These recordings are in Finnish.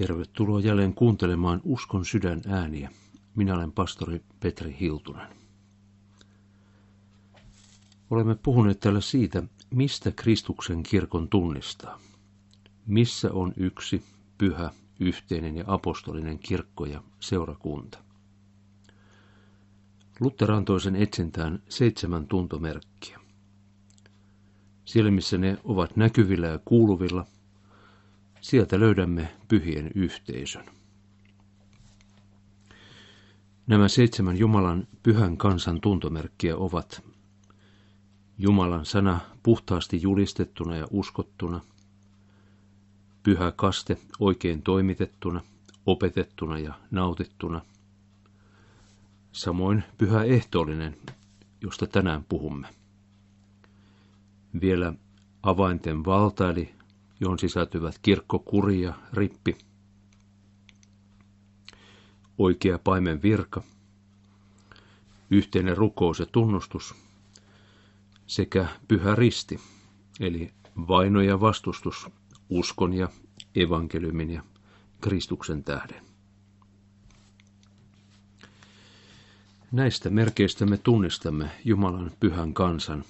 Tervetuloa jälleen kuuntelemaan Uskon sydän ääniä. Minä olen pastori Petri Hiltunen. Olemme puhuneet täällä siitä, mistä Kristuksen kirkon tunnistaa. Missä on yksi, pyhä, yhteinen ja apostolinen kirkko ja seurakunta. Luther antoi sen etsintään seitsemän tuntomerkkiä. Siellä, missä ne ovat näkyvillä ja kuuluvilla – Sieltä löydämme pyhien yhteisön. Nämä seitsemän Jumalan pyhän kansan tuntomerkkiä ovat Jumalan sana puhtaasti julistettuna ja uskottuna, pyhä kaste oikein toimitettuna, opetettuna ja nautittuna, samoin pyhä ehtoollinen, josta tänään puhumme. Vielä avainten valta eli johon sisältyvät kirkkokuri ja rippi, oikea paimen virka, yhteinen rukous ja tunnustus sekä pyhä risti, eli vaino ja vastustus uskon ja evankeliumin ja Kristuksen tähden. Näistä merkeistä me tunnistamme Jumalan pyhän kansan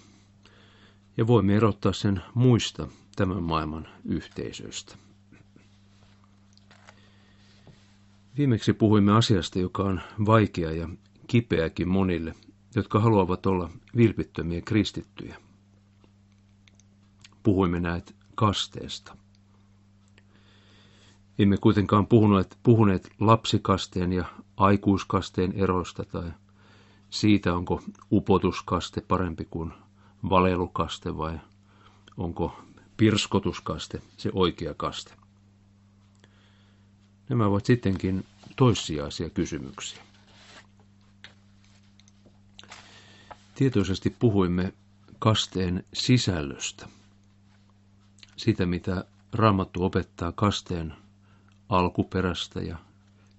ja voimme erottaa sen muista tämän maailman yhteisöistä. Viimeksi puhuimme asiasta, joka on vaikea ja kipeäkin monille, jotka haluavat olla vilpittömiä kristittyjä. Puhuimme näet kasteesta. Emme kuitenkaan puhuneet, puhuneet lapsikasteen ja aikuiskasteen eroista tai siitä, onko upotuskaste parempi kuin valelukaste vai onko pirskotuskaste, se oikea kaste. Nämä ovat sittenkin toissijaisia kysymyksiä. Tietoisesti puhuimme kasteen sisällöstä, sitä mitä Raamattu opettaa kasteen alkuperästä ja,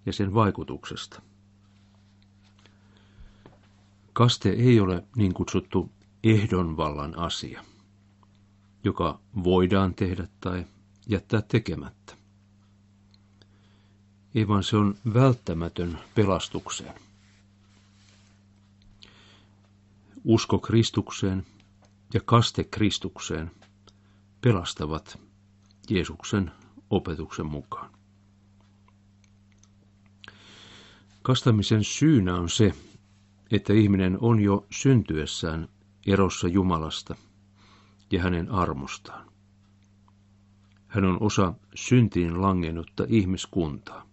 ja sen vaikutuksesta. Kaste ei ole niin kutsuttu ehdonvallan asia joka voidaan tehdä tai jättää tekemättä. Ei vaan se on välttämätön pelastukseen. Usko Kristukseen ja kaste Kristukseen pelastavat Jeesuksen opetuksen mukaan. Kastamisen syynä on se, että ihminen on jo syntyessään erossa Jumalasta – ja hänen armostaan. Hän on osa syntiin langennutta ihmiskuntaa.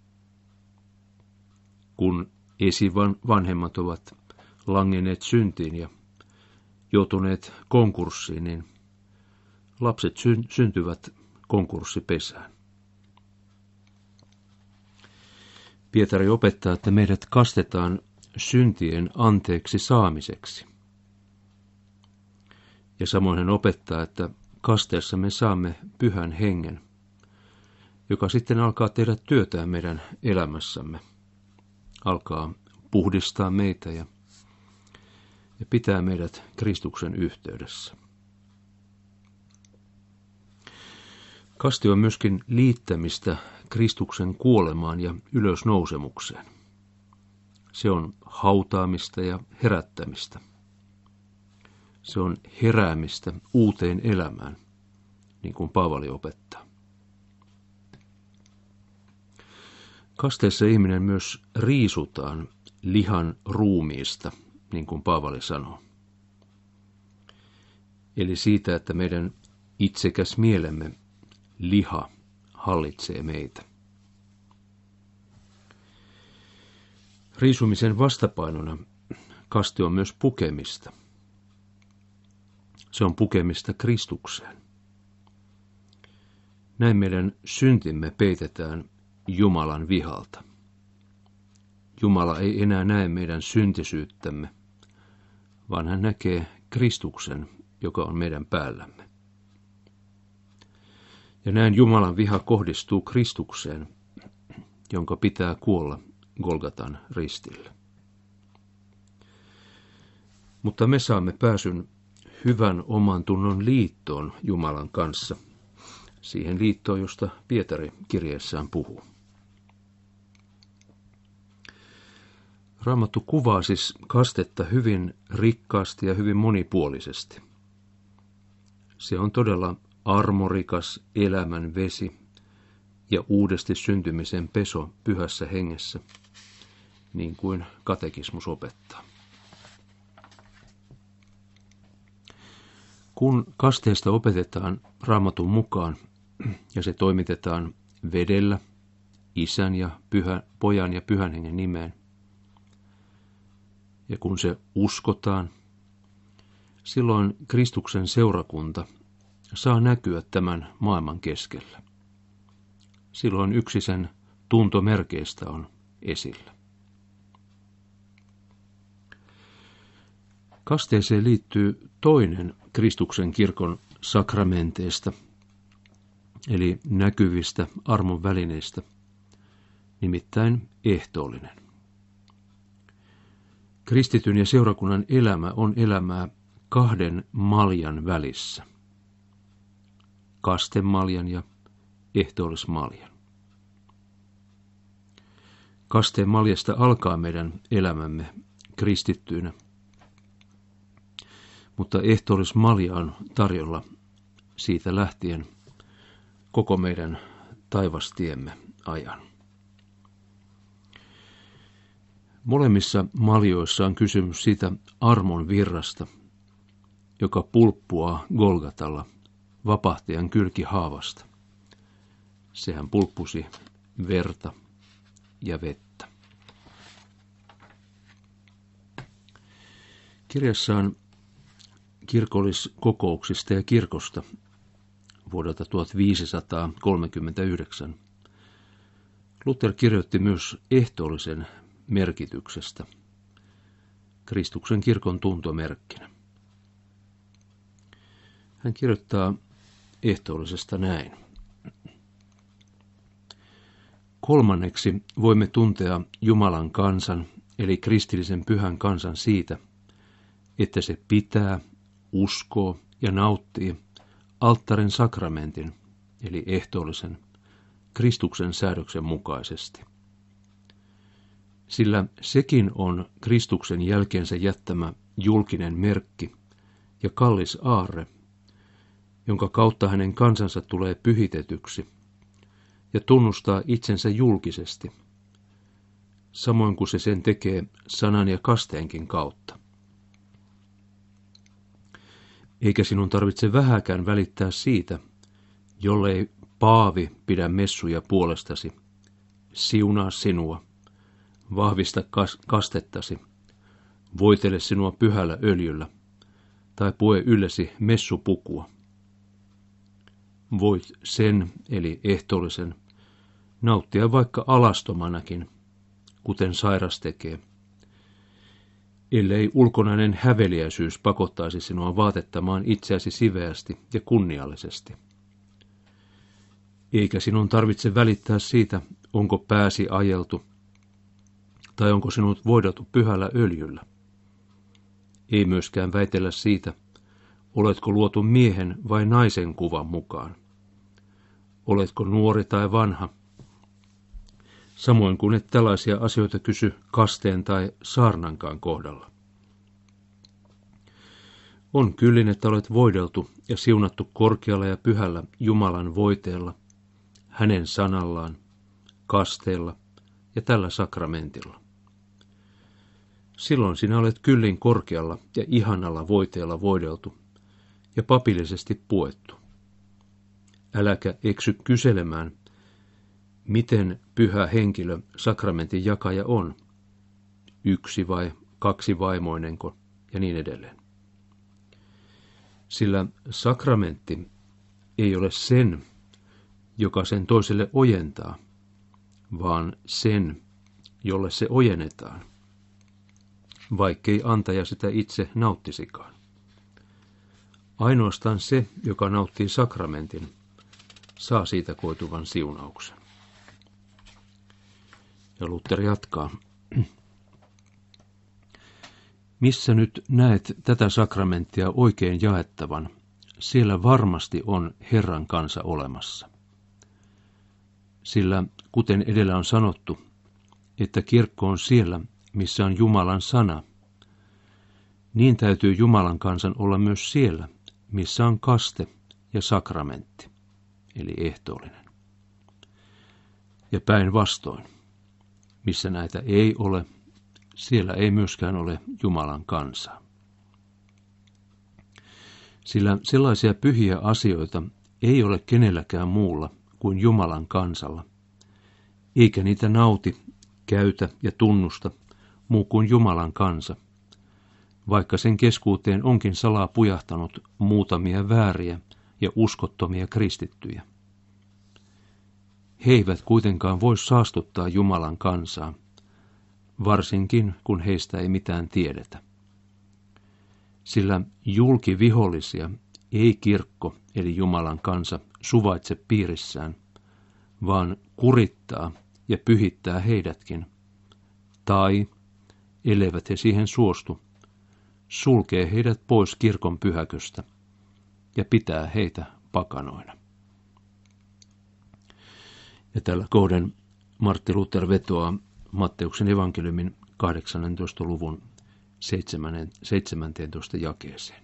Kun esivan vanhemmat ovat langenneet syntiin ja joutuneet konkurssiin, niin lapset syntyvät konkurssipesään. Pietari opettaa, että meidät kastetaan syntien anteeksi saamiseksi. Ja samoin hän opettaa, että kasteessa me saamme pyhän hengen, joka sitten alkaa tehdä työtään meidän elämässämme. Alkaa puhdistaa meitä ja, ja pitää meidät Kristuksen yhteydessä. Kaste on myöskin liittämistä Kristuksen kuolemaan ja ylösnousemukseen. Se on hautaamista ja herättämistä. Se on heräämistä uuteen elämään, niin kuin Paavali opettaa. Kasteessa ihminen myös riisutaan lihan ruumiista, niin kuin Paavali sanoo. Eli siitä, että meidän itsekäs mielemme liha hallitsee meitä. Riisumisen vastapainona kaste on myös pukemista – se on pukemista Kristukseen. Näin meidän syntimme peitetään Jumalan vihalta. Jumala ei enää näe meidän syntisyyttämme, vaan hän näkee Kristuksen, joka on meidän päällämme. Ja näin Jumalan viha kohdistuu Kristukseen, jonka pitää kuolla Golgatan ristillä. Mutta me saamme pääsyn hyvän oman tunnon liittoon Jumalan kanssa, siihen liittoon, josta Pietari kirjeessään puhuu. Raamattu kuvaa siis kastetta hyvin rikkaasti ja hyvin monipuolisesti. Se on todella armorikas elämän vesi ja uudesti syntymisen peso pyhässä hengessä, niin kuin katekismus opettaa. Kun kasteesta opetetaan raamatun mukaan ja se toimitetaan vedellä, isän ja pyhä, pojan ja pyhän hengen nimeen, ja kun se uskotaan, silloin Kristuksen seurakunta saa näkyä tämän maailman keskellä. Silloin yksi sen tuntomerkeistä on esillä. Kasteeseen liittyy toinen Kristuksen kirkon sakramenteista, eli näkyvistä armon välineistä, nimittäin ehtoollinen. Kristityn ja seurakunnan elämä on elämää kahden maljan välissä. Kastemaljan ja ehtoollismaljan. Kasteen maljasta alkaa meidän elämämme kristittyinä – mutta ehtoollismalja on tarjolla siitä lähtien koko meidän taivastiemme ajan. Molemmissa maljoissa on kysymys siitä armon virrasta, joka pulppua Golgatalla vapahtajan kylkihaavasta. Sehän pulppusi verta ja vettä. Kirjassaan kirkolliskokouksista ja kirkosta vuodelta 1539. Luther kirjoitti myös ehtoollisen merkityksestä Kristuksen kirkon tuntomerkkinä. Hän kirjoittaa ehtoollisesta näin. Kolmanneksi voimme tuntea Jumalan kansan, eli kristillisen pyhän kansan siitä, että se pitää uskoo ja nauttii alttarin sakramentin, eli ehtoollisen, Kristuksen säädöksen mukaisesti. Sillä sekin on Kristuksen jälkeensä jättämä julkinen merkki ja kallis aarre, jonka kautta hänen kansansa tulee pyhitetyksi ja tunnustaa itsensä julkisesti, samoin kuin se sen tekee sanan ja kasteenkin kautta eikä sinun tarvitse vähäkään välittää siitä, jollei Paavi pidä messuja puolestasi, siunaa sinua, vahvista kas- kastettasi, voitele sinua pyhällä öljyllä, tai pue yllesi messupukua. Voit sen, eli ehtoollisen, nauttia vaikka alastomanakin, kuten sairas tekee, ellei ulkonainen häveliäisyys pakottaisi sinua vaatettamaan itseäsi siveästi ja kunniallisesti. Eikä sinun tarvitse välittää siitä, onko pääsi ajeltu, tai onko sinut voideltu pyhällä öljyllä. Ei myöskään väitellä siitä, oletko luotu miehen vai naisen kuvan mukaan. Oletko nuori tai vanha, samoin kuin et tällaisia asioita kysy kasteen tai saarnankaan kohdalla. On kyllin, että olet voideltu ja siunattu korkealla ja pyhällä Jumalan voiteella, hänen sanallaan, kasteella ja tällä sakramentilla. Silloin sinä olet kyllin korkealla ja ihanalla voiteella voideltu ja papillisesti puettu. Äläkä eksy kyselemään, miten pyhä henkilö sakramentin jakaja on, yksi vai kaksi vaimoinenko ja niin edelleen. Sillä sakramentti ei ole sen, joka sen toiselle ojentaa, vaan sen, jolle se ojennetaan, vaikkei antaja sitä itse nauttisikaan. Ainoastaan se, joka nauttii sakramentin, saa siitä koituvan siunauksen. Ja Luther jatkaa. Missä nyt näet tätä sakramenttia oikein jaettavan, siellä varmasti on Herran kansa olemassa. Sillä, kuten edellä on sanottu, että kirkko on siellä, missä on Jumalan sana, niin täytyy Jumalan kansan olla myös siellä, missä on kaste ja sakramentti, eli ehtoollinen. Ja päinvastoin, missä näitä ei ole, siellä ei myöskään ole Jumalan kansaa. Sillä sellaisia pyhiä asioita ei ole kenelläkään muulla kuin Jumalan kansalla, eikä niitä nauti, käytä ja tunnusta muu kuin Jumalan kansa, vaikka sen keskuuteen onkin salaa pujahtanut muutamia vääriä ja uskottomia kristittyjä. He eivät kuitenkaan voi saastuttaa Jumalan kansaa, varsinkin kun heistä ei mitään tiedetä. Sillä julkivihollisia ei kirkko eli Jumalan kansa suvaitse piirissään, vaan kurittaa ja pyhittää heidätkin, tai, elevät he siihen suostu, sulkee heidät pois kirkon pyhäköstä ja pitää heitä pakanoina. Ja tällä kohden Martti Luther vetoaa Matteuksen evankeliumin 18. luvun 17. jakeeseen.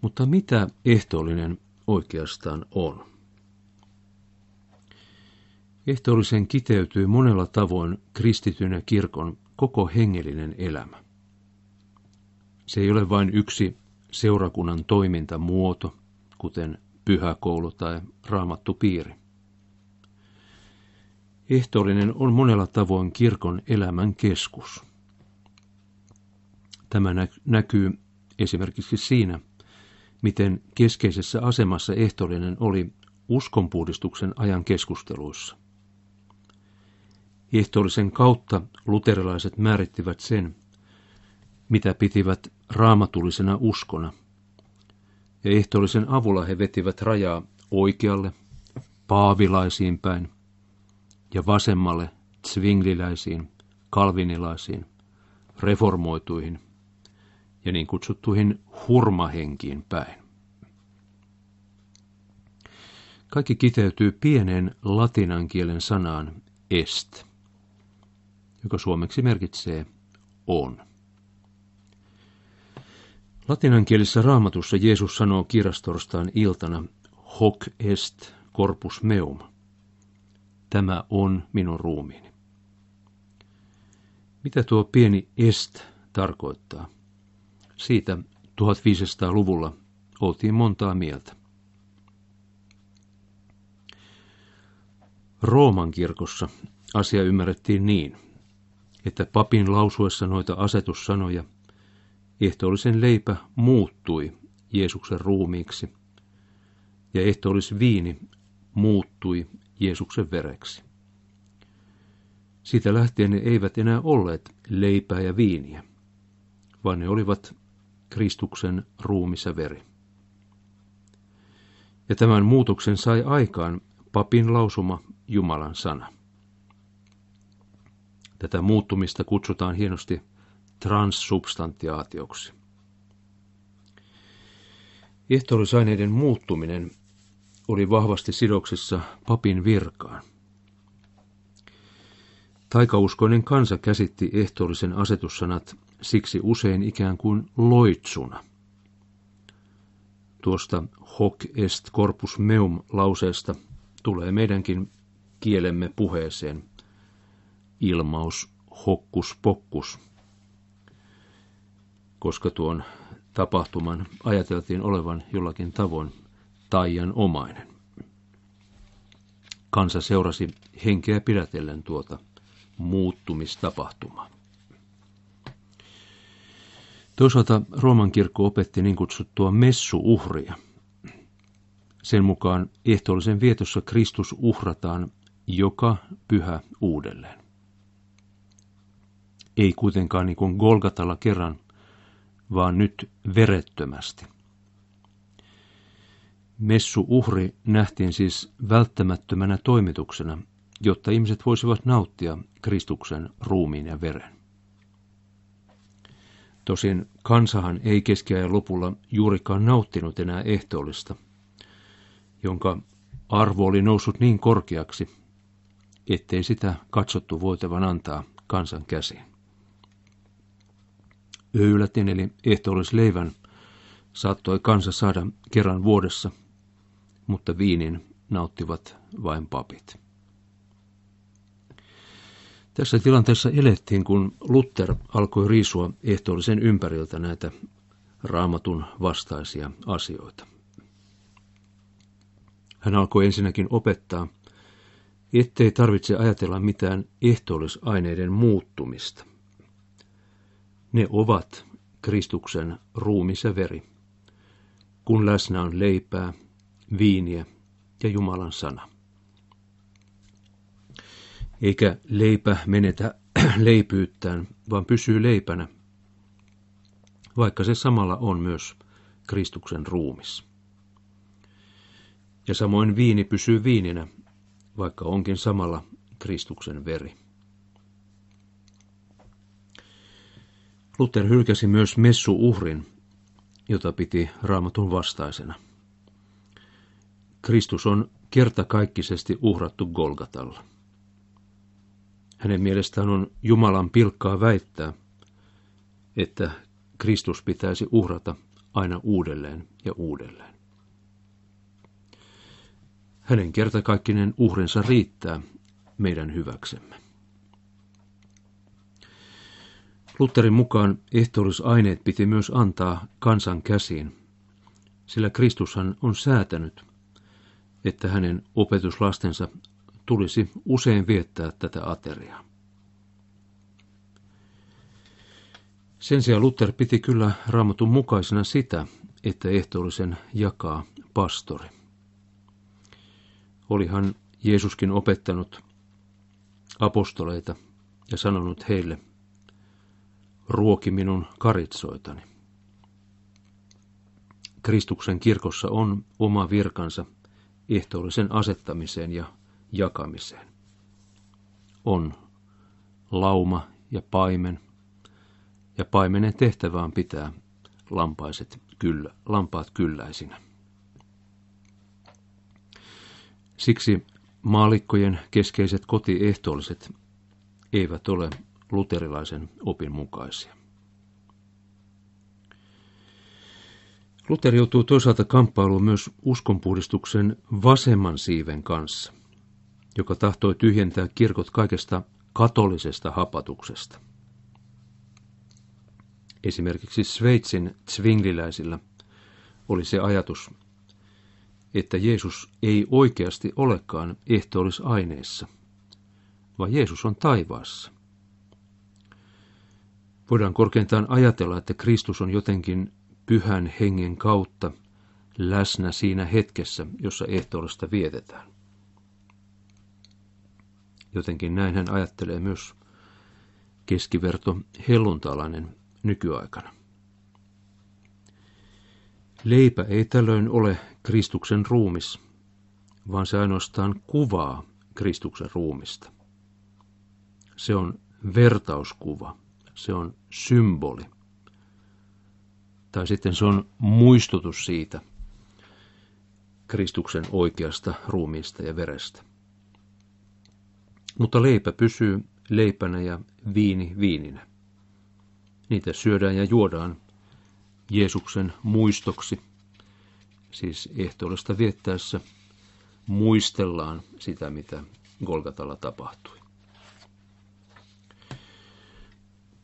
Mutta mitä ehtoollinen oikeastaan on? Ehtoollisen kiteytyy monella tavoin kristityn ja kirkon koko hengellinen elämä. Se ei ole vain yksi seurakunnan toimintamuoto, kuten pyhäkoulu tai raamattu piiri. Ehtoollinen on monella tavoin kirkon elämän keskus. Tämä näkyy esimerkiksi siinä, miten keskeisessä asemassa ehtoollinen oli uskonpuhdistuksen ajan keskusteluissa. Ehtoollisen kautta luterilaiset määrittivät sen, mitä pitivät raamatullisena uskona. Ja ehtoollisen avulla he vetivät rajaa oikealle, paavilaisiin päin, ja vasemmalle, zwingliläisiin, kalvinilaisiin, reformoituihin ja niin kutsuttuihin hurmahenkiin päin. Kaikki kiteytyy pieneen latinan kielen sanaan est, joka suomeksi merkitsee on. Latiнаnkielisessä raamatussa Jeesus sanoo kirjastorstaan iltana hoc est corpus meum. Tämä on minun ruumiini. Mitä tuo pieni est tarkoittaa? Siitä 1500-luvulla oltiin montaa mieltä. Rooman kirkossa asia ymmärrettiin niin, että papin lausuessa noita asetussanoja ehtoollisen leipä muuttui Jeesuksen ruumiiksi ja ehtoollis viini muuttui Jeesuksen vereksi. Siitä lähtien ne eivät enää olleet leipää ja viiniä, vaan ne olivat Kristuksen ruumissa veri. Ja tämän muutoksen sai aikaan papin lausuma Jumalan sana. Tätä muuttumista kutsutaan hienosti transsubstantiaatioksi. Ehtoollisaineiden muuttuminen oli vahvasti sidoksissa papin virkaan. Taikauskoinen kansa käsitti ehtoollisen asetussanat siksi usein ikään kuin loitsuna. Tuosta hoc est corpus meum lauseesta tulee meidänkin kielemme puheeseen ilmaus hokkus pokkus, koska tuon tapahtuman ajateltiin olevan jollakin tavoin taian omainen. Kansa seurasi henkeä pidätellen tuota muuttumistapahtumaa. Toisaalta Rooman kirkko opetti niin kutsuttua messuuhria. Sen mukaan ehtoollisen vietossa Kristus uhrataan joka pyhä uudelleen. Ei kuitenkaan niin kuin Golgatalla kerran, vaan nyt verettömästi. Messu-uhri nähtiin siis välttämättömänä toimituksena, jotta ihmiset voisivat nauttia Kristuksen ruumiin ja veren. Tosin kansahan ei keskiajan lopulla juurikaan nauttinut enää ehtoollista, jonka arvo oli noussut niin korkeaksi, ettei sitä katsottu voitavan antaa kansan käsiin. Öylätin eli ehtoollisleivän saattoi kansa saada kerran vuodessa, mutta viinin nauttivat vain papit. Tässä tilanteessa elettiin, kun Luther alkoi riisua ehtoollisen ympäriltä näitä raamatun vastaisia asioita. Hän alkoi ensinnäkin opettaa, ettei tarvitse ajatella mitään ehtoollisaineiden muuttumista. Ne ovat Kristuksen ruumis ja veri, kun läsnä on leipää, viiniä ja Jumalan sana. Eikä leipä menetä leipyyttään, vaan pysyy leipänä, vaikka se samalla on myös Kristuksen ruumis. Ja samoin viini pysyy viininä, vaikka onkin samalla Kristuksen veri. Luther hylkäsi myös messuuhrin, jota piti raamatun vastaisena. Kristus on kertakaikkisesti uhrattu Golgatalla. Hänen mielestään on Jumalan pilkkaa väittää, että Kristus pitäisi uhrata aina uudelleen ja uudelleen. Hänen kertakaikkinen uhrinsa riittää meidän hyväksemme. Lutherin mukaan ehtoollisaineet piti myös antaa kansan käsiin, sillä Kristushan on säätänyt, että hänen opetuslastensa tulisi usein viettää tätä ateriaa. Sen sijaan Luther piti kyllä raamatun mukaisena sitä, että ehtoollisen jakaa pastori. Olihan Jeesuskin opettanut apostoleita ja sanonut heille, ruoki minun karitsoitani. Kristuksen kirkossa on oma virkansa ehtoollisen asettamiseen ja jakamiseen. On lauma ja paimen, ja paimenen tehtävä on pitää lampaiset kyllä, lampaat kylläisinä. Siksi maalikkojen keskeiset kotiehtoolliset eivät ole luterilaisen opin mukaisia. Luther joutuu toisaalta kamppailuun myös uskonpuhdistuksen vasemman siiven kanssa, joka tahtoi tyhjentää kirkot kaikesta katolisesta hapatuksesta. Esimerkiksi Sveitsin zwingliläisillä oli se ajatus, että Jeesus ei oikeasti olekaan ehtoollisaineissa, vaan Jeesus on taivaassa. Voidaan korkeintaan ajatella, että Kristus on jotenkin pyhän hengen kautta läsnä siinä hetkessä, jossa ehtoollista vietetään. Jotenkin näin hän ajattelee myös keskiverto helluntalainen nykyaikana. Leipä ei tällöin ole Kristuksen ruumis, vaan se ainoastaan kuvaa Kristuksen ruumista. Se on vertauskuva, se on symboli. Tai sitten se on muistutus siitä Kristuksen oikeasta ruumiista ja verestä. Mutta leipä pysyy leipänä ja viini viininä. Niitä syödään ja juodaan Jeesuksen muistoksi, siis ehtoollista viettäessä muistellaan sitä, mitä Golgatalla tapahtui.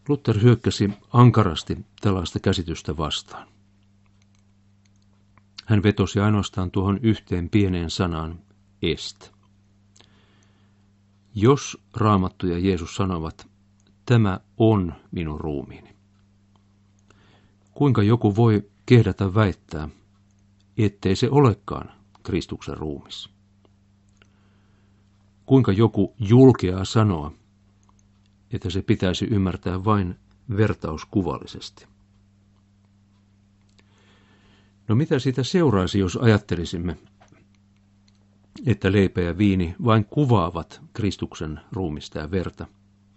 Luther hyökkäsi ankarasti tällaista käsitystä vastaan. Hän vetosi ainoastaan tuohon yhteen pieneen sanaan est. Jos Raamattu ja Jeesus sanovat, tämä on minun ruumiini, Kuinka joku voi kehdata väittää, ettei se olekaan Kristuksen ruumis? Kuinka joku julkeaa sanoa, että se pitäisi ymmärtää vain vertauskuvallisesti? No mitä siitä seuraisi, jos ajattelisimme, että leipä ja viini vain kuvaavat Kristuksen ruumista ja verta,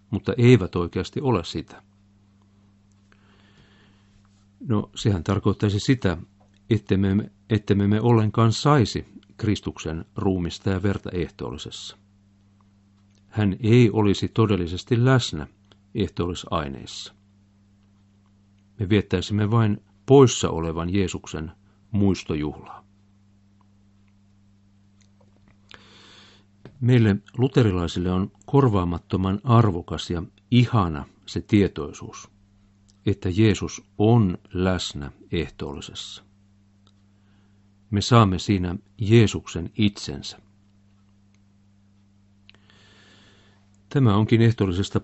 mutta eivät oikeasti ole sitä? No sehän tarkoittaisi sitä, ettemme, ettemme me ollenkaan saisi Kristuksen ruumista ja verta ehtoollisessa. Hän ei olisi todellisesti läsnä ehtoollisaineissa. Me viettäisimme vain poissa olevan Jeesuksen muistojuhlaa. Meille luterilaisille on korvaamattoman arvokas ja ihana se tietoisuus, että Jeesus on läsnä ehtoollisessa. Me saamme siinä Jeesuksen itsensä. Tämä onkin ehtoollisesta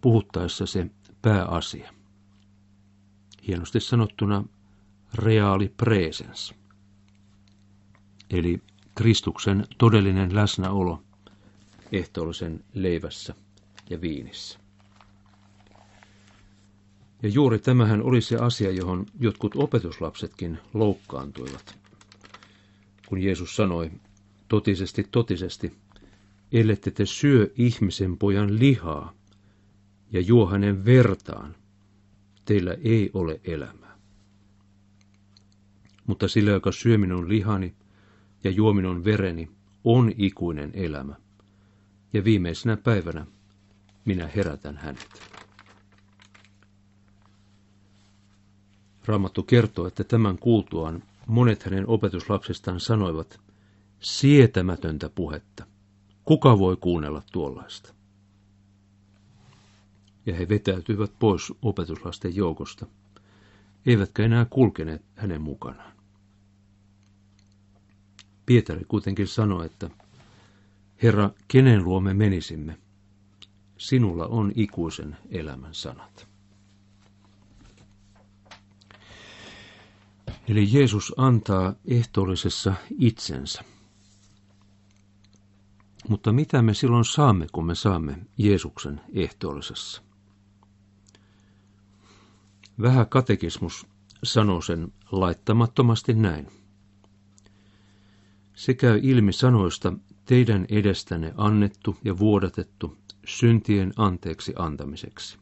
puhuttaessa se pääasia. Hienosti sanottuna reaali presens, eli Kristuksen todellinen läsnäolo ehtoollisen leivässä ja viinissä. Ja juuri tämähän oli se asia, johon jotkut opetuslapsetkin loukkaantuivat. Kun Jeesus sanoi, totisesti, totisesti, ellette te syö ihmisen pojan lihaa ja juo hänen vertaan, teillä ei ole elämää. Mutta sillä, joka syö minun lihani ja juo minun vereni, on ikuinen elämä. Ja viimeisenä päivänä minä herätän hänet. Raamattu kertoo, että tämän kuultuaan monet hänen opetuslapsistaan sanoivat, sietämätöntä puhetta. Kuka voi kuunnella tuollaista? Ja he vetäytyivät pois opetuslasten joukosta, eivätkä enää kulkeneet hänen mukanaan. Pietari kuitenkin sanoi, että Herra, kenen luo me menisimme? Sinulla on ikuisen elämän sanat. Eli Jeesus antaa ehtoollisessa itsensä. Mutta mitä me silloin saamme, kun me saamme Jeesuksen ehtoollisessa? Vähä katekismus sanoo sen laittamattomasti näin. Se käy ilmi sanoista teidän edestänne annettu ja vuodatettu syntien anteeksi antamiseksi.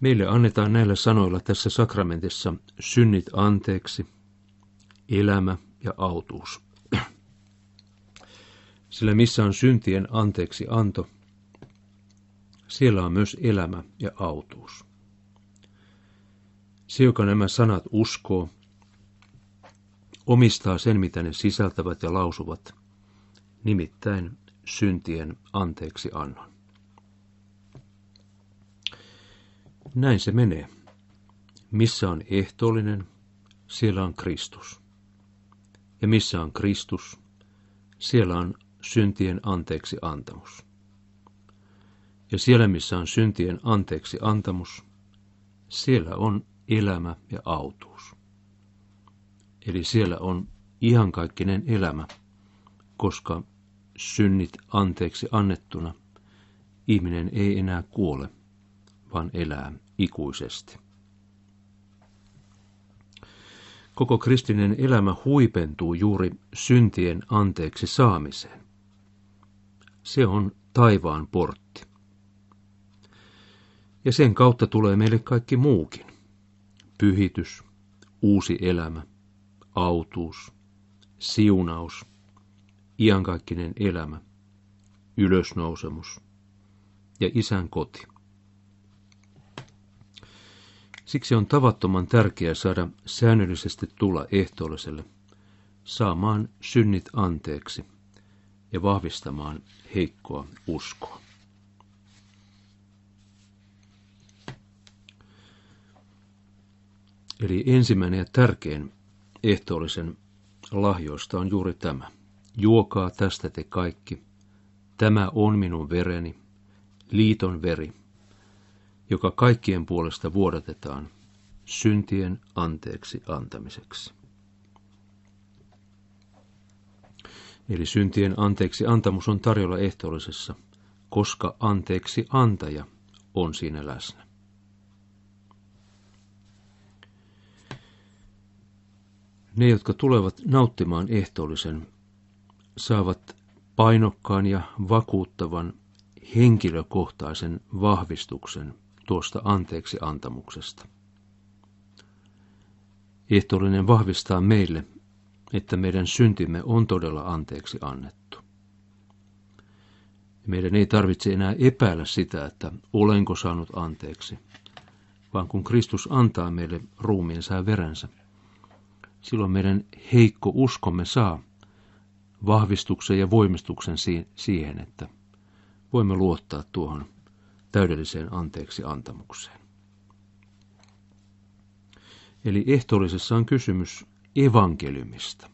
Meille annetaan näillä sanoilla tässä sakramentissa synnit anteeksi, elämä ja autuus. Sillä missä on syntien anteeksi anto, siellä on myös elämä ja autuus. Se, joka nämä sanat uskoo, omistaa sen, mitä ne sisältävät ja lausuvat, nimittäin syntien anteeksi annon. Näin se menee. Missä on ehtoollinen, siellä on Kristus. Ja missä on Kristus, siellä on syntien anteeksi antamus. Ja siellä, missä on syntien anteeksi antamus, siellä on elämä ja autuus. Eli siellä on iankaikkinen elämä, koska synnit anteeksi annettuna ihminen ei enää kuole, vaan elää ikuisesti. Koko kristinen elämä huipentuu juuri syntien anteeksi saamiseen. Se on taivaan portti. Ja sen kautta tulee meille kaikki muukin. Pyhitys, uusi elämä, autuus, siunaus, iankaikkinen elämä, ylösnousemus ja isän koti. Siksi on tavattoman tärkeää saada säännöllisesti tulla ehtoolliselle, saamaan synnit anteeksi ja vahvistamaan heikkoa uskoa. Eli ensimmäinen ja tärkein ehtoollisen lahjoista on juuri tämä. Juokaa tästä te kaikki. Tämä on minun vereni, liiton veri, joka kaikkien puolesta vuodatetaan syntien anteeksi antamiseksi. Eli syntien anteeksi antamus on tarjolla ehtoollisessa, koska anteeksi antaja on siinä läsnä. Ne, jotka tulevat nauttimaan ehtoollisen, saavat painokkaan ja vakuuttavan henkilökohtaisen vahvistuksen tuosta anteeksi antamuksesta. Ehtoollinen vahvistaa meille, että meidän syntimme on todella anteeksi annettu. Meidän ei tarvitse enää epäillä sitä, että olenko saanut anteeksi, vaan kun Kristus antaa meille ruumiinsa ja verensä, silloin meidän heikko uskomme saa vahvistuksen ja voimistuksen siihen, että voimme luottaa tuohon täydelliseen anteeksi antamukseen. Eli ehtoollisessa on kysymys evankeliumista.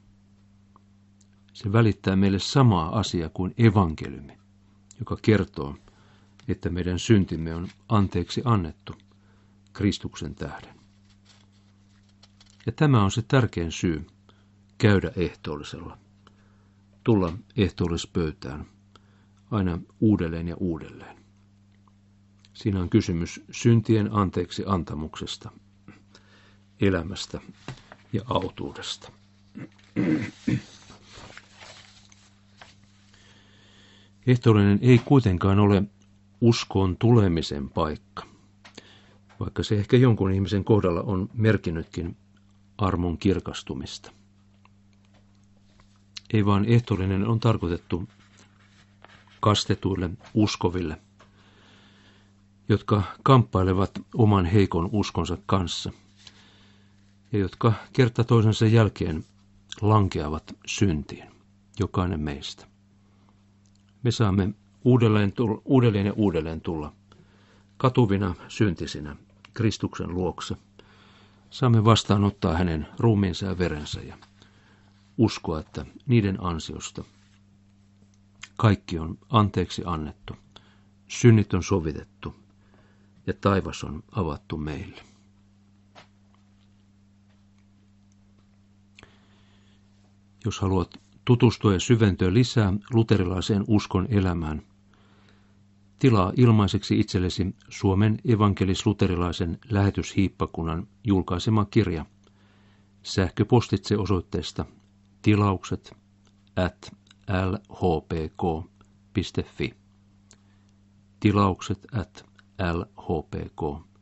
Se välittää meille samaa asiaa kuin evankeliumi, joka kertoo, että meidän syntimme on anteeksi annettu Kristuksen tähden. Ja tämä on se tärkein syy käydä ehtoollisella, tulla ehtoollispöytään aina uudelleen ja uudelleen. Siinä on kysymys syntien anteeksi antamuksesta, elämästä ja autuudesta. Ehtoollinen ei kuitenkaan ole uskoon tulemisen paikka, vaikka se ehkä jonkun ihmisen kohdalla on merkinnytkin armon kirkastumista. Ei vaan ehtoollinen on tarkoitettu kastetuille uskoville, jotka kamppailevat oman heikon uskonsa kanssa ja jotka kerta toisensa jälkeen lankeavat syntiin, jokainen meistä. Me saamme uudelleen, tulla, uudelleen ja uudelleen tulla katuvina syntisinä Kristuksen luokse. Saamme vastaanottaa hänen ruumiinsa ja verensä ja uskoa, että niiden ansiosta kaikki on anteeksi annettu, synnit on sovitettu ja taivas on avattu meille. Jos haluat tutustua ja syventyä lisää luterilaiseen uskon elämään, tilaa ilmaiseksi itsellesi Suomen evankelis-luterilaisen lähetyshiippakunnan julkaisema kirja sähköpostitse osoitteesta tilaukset at lhpk.fi. Tilaukset at lhpk.fi.